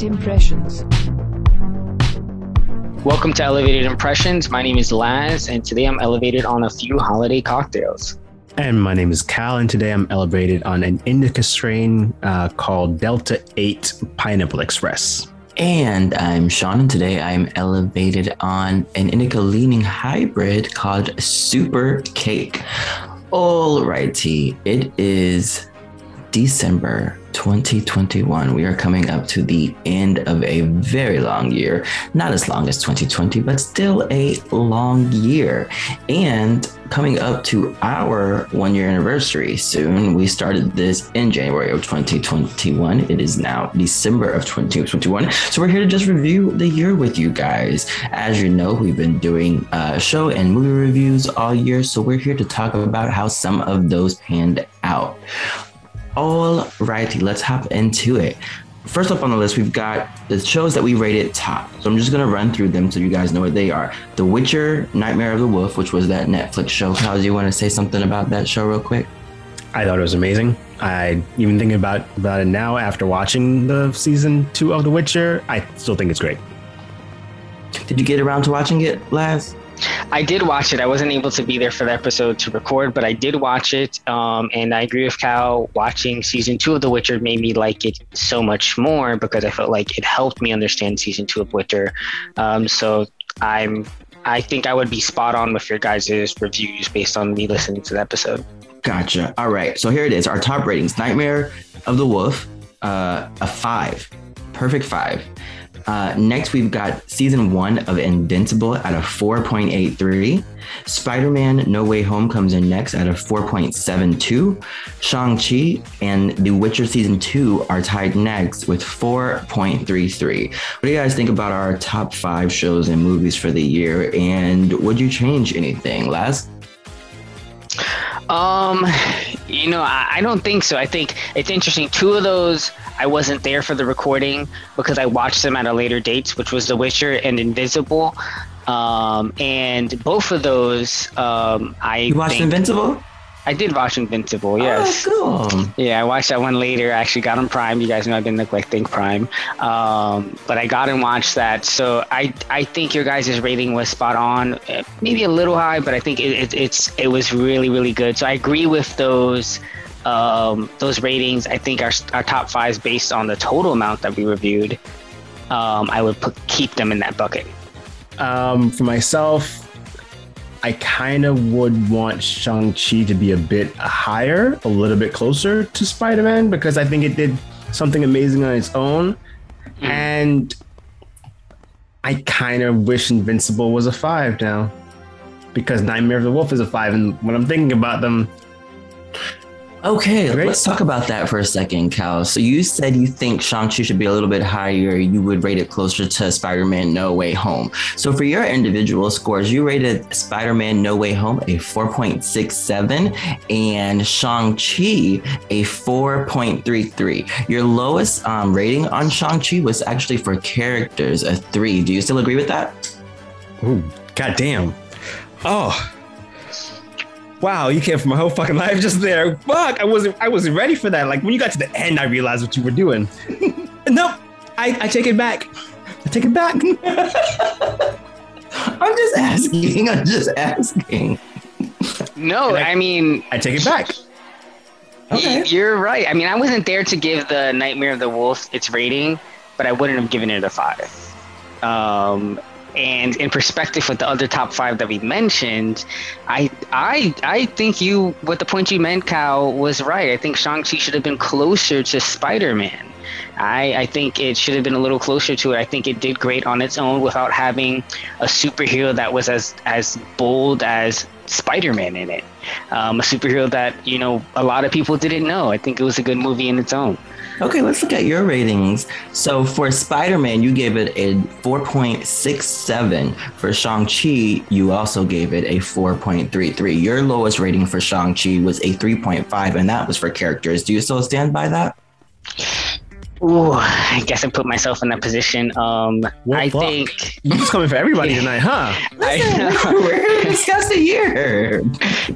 Welcome Elevated Impressions. Welcome to Elevated Impressions. My name is Laz, and today I'm elevated on a few holiday cocktails. And my name is Cal, and today I'm elevated on an indica strain uh, called Delta 8 Pineapple Express. And I'm Sean, and today I'm elevated on an indica leaning hybrid called Super Cake. Alrighty, it is December 2021. We are coming up to the end of a very long year. Not as long as 2020, but still a long year. And coming up to our one year anniversary soon. We started this in January of 2021. It is now December of 2021. So we're here to just review the year with you guys. As you know, we've been doing uh, show and movie reviews all year. So we're here to talk about how some of those panned out. All righty, let's hop into it. First up on the list, we've got the shows that we rated top. So I'm just gonna run through them so you guys know what they are. The Witcher, Nightmare of the Wolf, which was that Netflix show. How do you want to say something about that show real quick? I thought it was amazing. I even thinking about about it now after watching the season two of The Witcher. I still think it's great. Did you get around to watching it, Laz? I did watch it. I wasn't able to be there for the episode to record, but I did watch it. Um, and I agree with Cal. Watching season two of The Witcher made me like it so much more because I felt like it helped me understand season two of Witcher. Um, so I'm, I think I would be spot on with your guys' reviews based on me listening to the episode. Gotcha. All right. So here it is. Our top ratings: Nightmare of the Wolf, uh, a five, perfect five. Uh, next, we've got season one of Invincible at a 4.83. Spider Man No Way Home comes in next at a 4.72. Shang-Chi and The Witcher season two are tied next with 4.33. What do you guys think about our top five shows and movies for the year? And would you change anything, Laz? Um, you know, I, I, don't think so. I think it's interesting. Two of those I wasn't there for the recording because I watched them at a later date, which was The Witcher and Invincible. Um, and both of those, um, I you watched think, Invincible. I did watch Invincible. Yes. Oh, cool. Yeah, I watched that one later. I actually got on Prime. You guys know I've been neglecting Prime, um, but I got and watched that. So I I think your guys' rating was spot on. Maybe a little high, but I think it, it it's it was really really good. So I agree with those um, those ratings. I think our our top five is based on the total amount that we reviewed. Um, I would put, keep them in that bucket. Um, for myself, I kind of would want Shang-Chi to be a bit higher, a little bit closer to Spider-Man because I think it did something amazing on its own. Mm. And I kind of wish Invincible was a five now because Nightmare of the Wolf is a five. And when I'm thinking about them, Okay, Great. let's talk about that for a second, Cal. So you said you think Shang-Chi should be a little bit higher. You would rate it closer to Spider-Man No Way Home. So for your individual scores, you rated Spider-Man No Way Home a 4.67 and Shang-Chi a 4.33. Your lowest um, rating on Shang-Chi was actually for characters, a three. Do you still agree with that? Ooh, goddamn. Oh, wow, you came for my whole fucking life just there. Fuck, I wasn't I wasn't ready for that. Like when you got to the end, I realized what you were doing. nope, I, I take it back. I take it back. I'm just asking. I'm just asking. No, I, I, mean I take it back. Okay. You're right. I mean, I wasn't there to give the Nightmare of the Wolf its rating, but I wouldn't have given it a five. Um, and in perspective with the other top five that we mentioned, I I I think you what the point you meant, Cal, was right. I think Shang-Chi should have been closer to Spider-Man. I, I think it should have been a little closer to it. I think it did great on its own without having a superhero that was as as bold as Spider-Man in it. Um, a superhero that you know a lot of people didn't know. I think it was a good movie in its own. Okay, let's look at your ratings. So for Spider Man, you gave it a 4.67. For Shang-Chi, you also gave it a 4.33. Your lowest rating for Shang-Chi was a 3.5, and that was for characters. Do you still stand by that? Ooh, I guess I put myself in that position. Um, I fuck? think you're just coming for everybody tonight, huh? Listen, we're gonna discuss the year.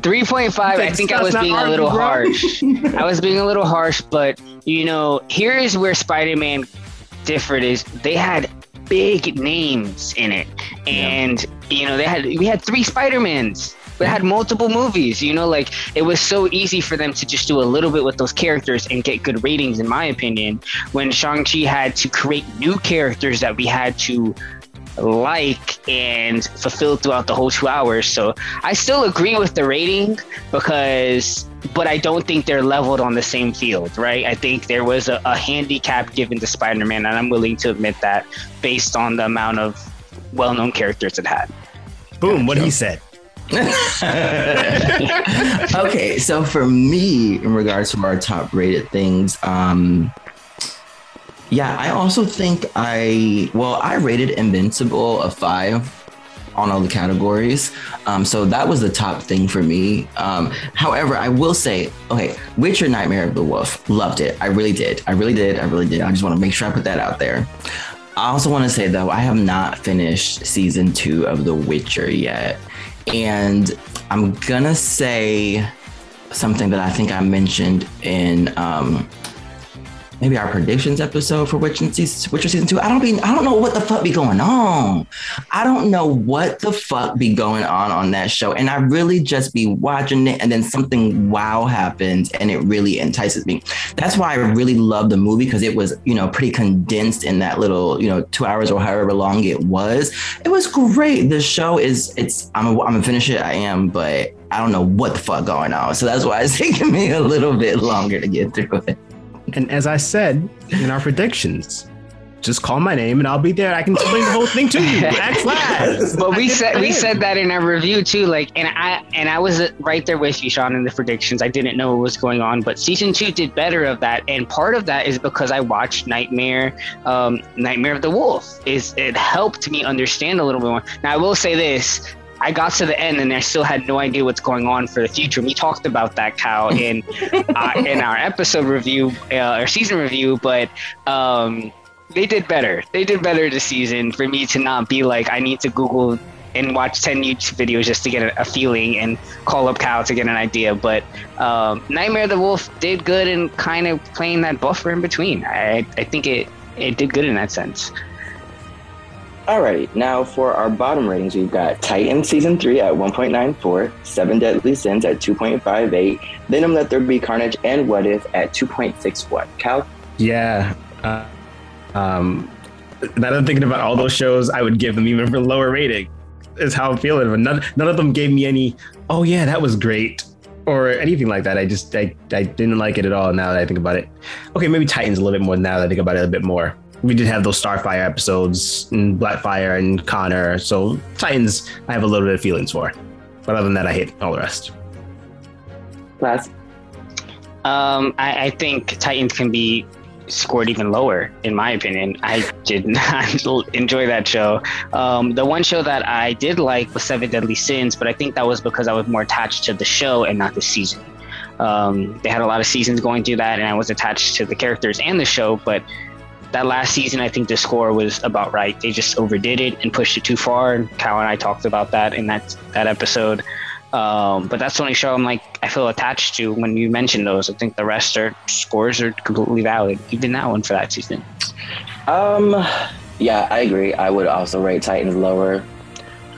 Three point five. I think I was being a little harsh. I was being a little harsh, but you know, here is where Spider-Man differed is they had big names in it, and you know they had we had three Spider Mans. We had multiple movies, you know, like it was so easy for them to just do a little bit with those characters and get good ratings, in my opinion. When Shang-Chi had to create new characters that we had to like and fulfill throughout the whole two hours. So I still agree with the rating because, but I don't think they're leveled on the same field, right? I think there was a, a handicap given to Spider Man, and I'm willing to admit that based on the amount of well known characters it had. Boom, what he said. okay, so for me, in regards to our top rated things, um, yeah, I also think I well, I rated Invincible a five on all the categories. Um, so that was the top thing for me. Um, however, I will say, okay, Witcher Nightmare of the Wolf, loved it. I really did. I really did. I really did. I just want to make sure I put that out there. I also want to say though, I have not finished season two of The Witcher yet. And I'm gonna say something that I think I mentioned in um, maybe our predictions episode for Witcher season, Witcher season two. I don't be, I don't know what the fuck be going on. I don't know what the fuck be going on on that show, and I really just be watching it, and then something wow happens, and it really entices me. That's why I really love the movie because it was, you know, pretty condensed in that little, you know, two hours or however long it was. It was great. The show is, it's, I'm, I'm gonna finish it. I am, but. I don't know what the fuck going on. So that's why it's taking me a little bit longer to get through it. And as I said in our predictions, just call my name and I'll be there. I can explain the whole thing to you. Act last. But we said we said that in our review too. Like, and I and I was right there with you, Sean, in the predictions. I didn't know what was going on, but season two did better of that, and part of that is because I watched Nightmare, um, Nightmare of the Wolf. Is it helped me understand a little bit more. Now I will say this: I got to the end and I still had no idea what's going on for the future. We talked about that, Cal in uh, in our episode review, uh, or season review, but um, they did better. They did better this season for me to not be like I need to Google and watch 10 YouTube videos just to get a, a feeling and call up Cal to get an idea. But um, Nightmare the Wolf did good in kind of playing that buffer in between. I, I think it, it did good in that sense. Alrighty, now for our bottom ratings, we've got Titan Season 3 at 1.94, Seven Deadly Sins at 2.58, Venom Let There Be Carnage, and What If at 2.61. Cal? Yeah. Uh, um, now that I'm thinking about all those shows, I would give them even a lower rating, is how I'm feeling. But none, none of them gave me any, oh, yeah, that was great. Or anything like that. I just I, I didn't like it at all now that I think about it. Okay, maybe Titans a little bit more now that I think about it a bit more we did have those Starfire episodes and Blackfire and Connor. So Titans, I have a little bit of feelings for. But other than that, I hate all the rest. Laz. Um, I, I think Titans can be scored even lower, in my opinion. I did not enjoy that show. Um, the one show that I did like was Seven Deadly Sins, but I think that was because I was more attached to the show and not the season. Um, they had a lot of seasons going through that, and I was attached to the characters and the show, but that last season, I think the score was about right. They just overdid it and pushed it too far. And Kyle and I talked about that in that that episode. Um, but that's the only show I'm like I feel attached to when you mention those. I think the rest are scores are completely valid. Even that one for that season. Um, yeah, I agree. I would also rate Titans lower.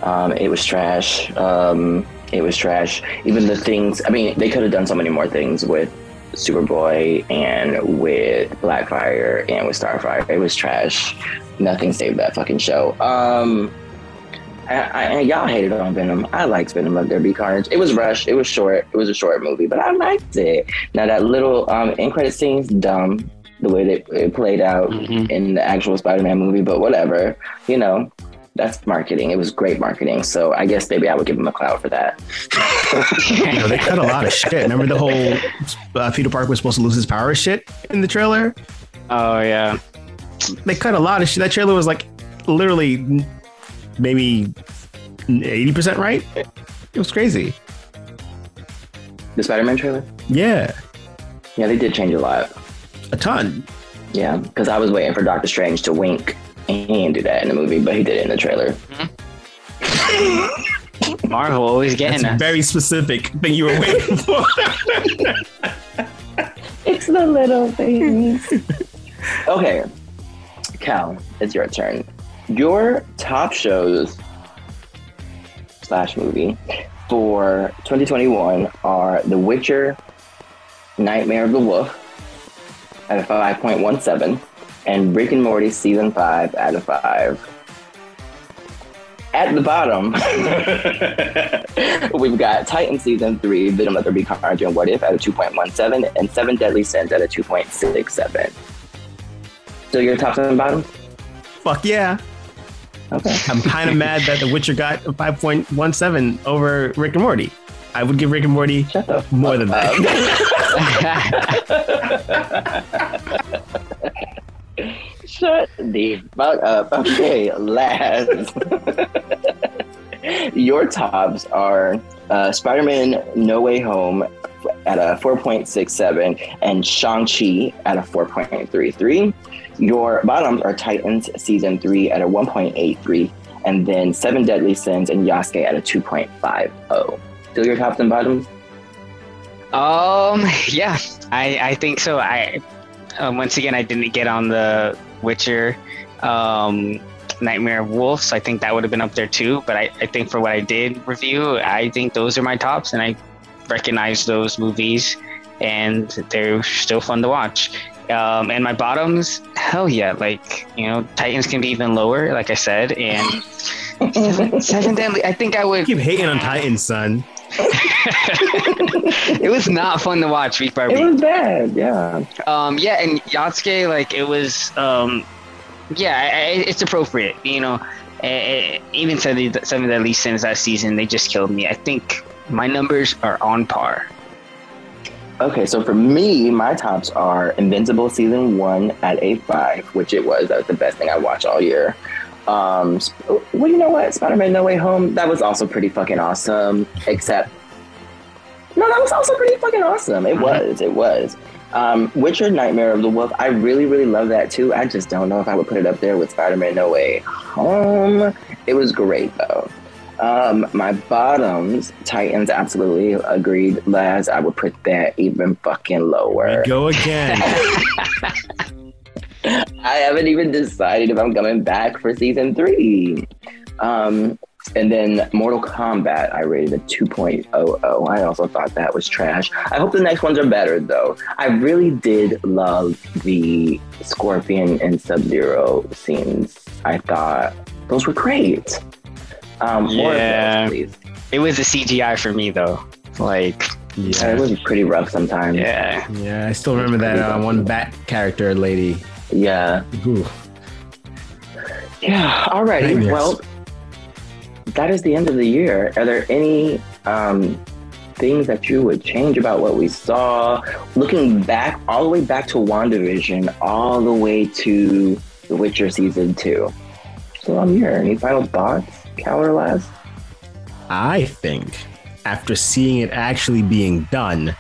Um, it was trash. Um, it was trash. Even the things. I mean, they could have done so many more things with Superboy and with Blackfire and with Starfire. It was trash. Nothing saved that fucking show. Um, I, I, y'all hated on Venom. I liked Venom. Let There Be Carnage. It was rushed. It was short. It was a short movie, but I liked it. Now that little um, end credit scene's dumb. The way that it played out mm-hmm. in the actual Spider-Man movie, but whatever. You know, that's marketing. It was great marketing. So I guess maybe I would give him a cloud for that. you know, they cut a lot of shit. Remember the whole uh, Peter Parker was supposed to lose his power shit in the trailer? Oh yeah, they cut a lot of shit. That trailer was like literally maybe eighty percent right. It was crazy. The Spider-Man trailer. Yeah. Yeah, they did change a lot. A ton. Yeah, because I was waiting for Doctor Strange to wink he didn't do that in the movie, but he did it in the trailer. Mm-hmm. Marvel always getting That's a very specific thing you were waiting for. it's the little things. okay. Cal, it's your turn. Your top shows slash movie for 2021 are The Witcher, Nightmare of the Wolf at a 5.17, and Rick and Morty season 5 out of 5. At the bottom, we've got Titan season 3, Venom Let There Be Carnage and What If at a 2.17, and Seven Deadly Sins at a 2.67. So your top and bottom? Fuck yeah. Okay. I'm kind of mad that The Witcher got a 5.17 over Rick and Morty. I would give Rick and Morty more than that. Shut the fuck up. Okay, Laz. Your tops are uh, Spider Man No Way Home at a 4.67 and Shang-Chi at a 4.33. Your bottoms are Titans Season 3 at a 1.83 and then Seven Deadly Sins and Yasuke at a 2.50. Still your tops and bottoms? Um, yeah, I I think so. I um, once again I didn't get on the Witcher, um, Nightmare of Wolves. I think that would have been up there too. But I, I think for what I did review, I think those are my tops, and I recognize those movies, and they're still fun to watch. Um, and my bottoms, hell yeah, like you know, Titans can be even lower, like I said, and seven, seven deadly. I think I would. Keep hating on Titans, son. it was not fun to watch week by week. It was bad, yeah. Um, yeah, and Yatsuke, like it was, um, yeah, I, I, it's appropriate. You know, eh, eh, even seven, seven deadly sins that season, they just killed me. I think my numbers are on par. Okay, so for me, my tops are Invincible season one at a five, which it was. That was the best thing I watched all year. Um, sp- well, you know what? Spider-Man: No Way Home. That was also pretty fucking awesome. Except, no, that was also pretty fucking awesome. It was. It was. Um, Witcher: Nightmare of the Wolf. I really, really love that too. I just don't know if I would put it up there with Spider-Man: No Way Home. It was great though. Um, my bottoms, Titans, absolutely agreed. Laz, I would put that even fucking lower. Go again. I haven't even decided if I'm coming back for season three. Um, and then Mortal Kombat, I rated a 2.00. I also thought that was trash. I hope the next ones are better, though. I really did love the Scorpion and Sub Zero scenes. I thought those were great. Um, more of those, Yeah. please. It was a CGI for me though. Like, Yeah, it was pretty rough sometimes. yeah, Yeah, I still remember that uh, one bat character lady. Yeah. Ooh. Yeah. Alrighty. Nightmares. Well, that is the end of the year. Are there any um, things that you would change about what we saw? Looking back, all the way back to WandaVision, all the way to The Witcher season two. So I'm here. Any final thoughts, Cal or Laz? I think after seeing it actually being done,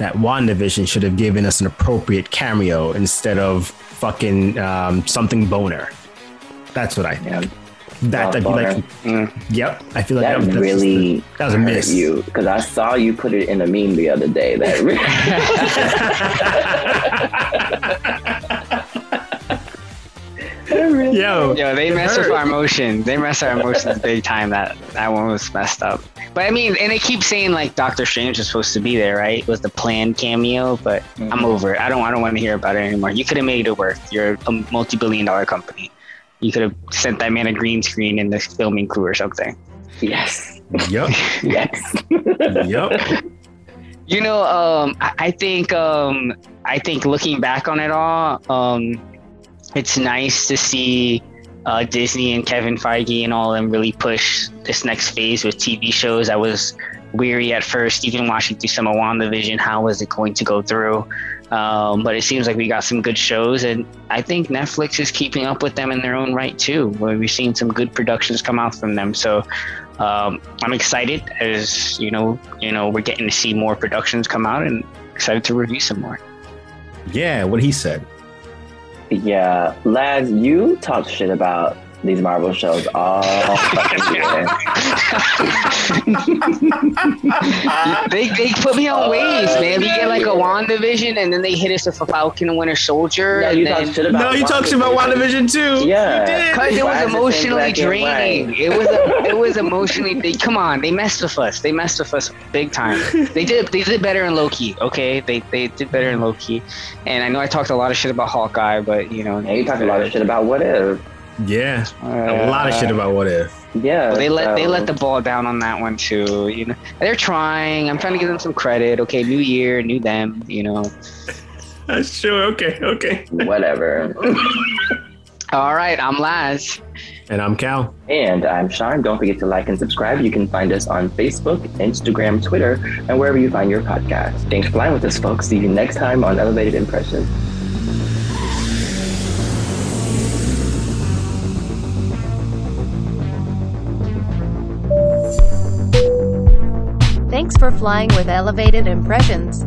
that WandaVision should have given us an appropriate cameo instead of fucking um, something Bohner. That's what I think. Yeah, That, I'd be like, Mm. yep. I feel like that that, really the- that was a hurt miss. you because I saw you put it in a meme the other day. That really, Yo, Yo, they it mess with our emotions. They mess our emotions big time. That that one was messed up. But I mean, and they keep saying like Doctor Strange was supposed to be there, right? It was the planned cameo, but I'm over it. I don't. I don't want to hear about it anymore. You could have made it work. You're a multi-billion-dollar company. You could have sent that man a green screen in the filming crew or something. yes, Yup. yes. Yup. You know, um, I, I think um, I think looking back on it all, um, it's nice to see uh, Disney and Kevin Feige and all of them really push this next phase with TV shows. I was weary at first, even watching through some of WandaVision. How was it going to go through? Um, but it seems like we got some good shows, and I think Netflix is keeping up with them in their own right too. Where we've seen some good productions come out from them, so um, I'm excited as you know, you know, we're getting to see more productions come out, and excited to review some more. Yeah, what he said. Yeah, Laz, you talked shit about these Marvel shows all fucking year. they, they put me on waves, man. We get like a WandaVision, and then they hit us with a Falcon and Winter Soldier. No, you then, talk shit about No, you talked shit about WandaVision too. Yeah. Cause it was emotionally draining. It was it was emotionally. They, come on, they messed with us. They messed with us big time. They did they did better in Loki. Okay, they they did better in Loki. And I know I talked a lot of shit about Hawkeye, but you know Yeah, you talked a lot of shit about what if. Yeah. A lot of shit about what if. Yeah. They let they let the ball down on that one too. You know, they're trying. I'm trying to give them some credit. Okay, new year, new them. You know. That's true. Okay. Okay. whatever. All right, I'm Laz. And I'm Cal. and I'm Sean. Don't forget to like and subscribe. You can find us on Facebook, Instagram, Twitter, and wherever you find your podcast. Thanks for flying with us, folks. See you next time on Elevated Impressions. Flying with Elevated Impressions.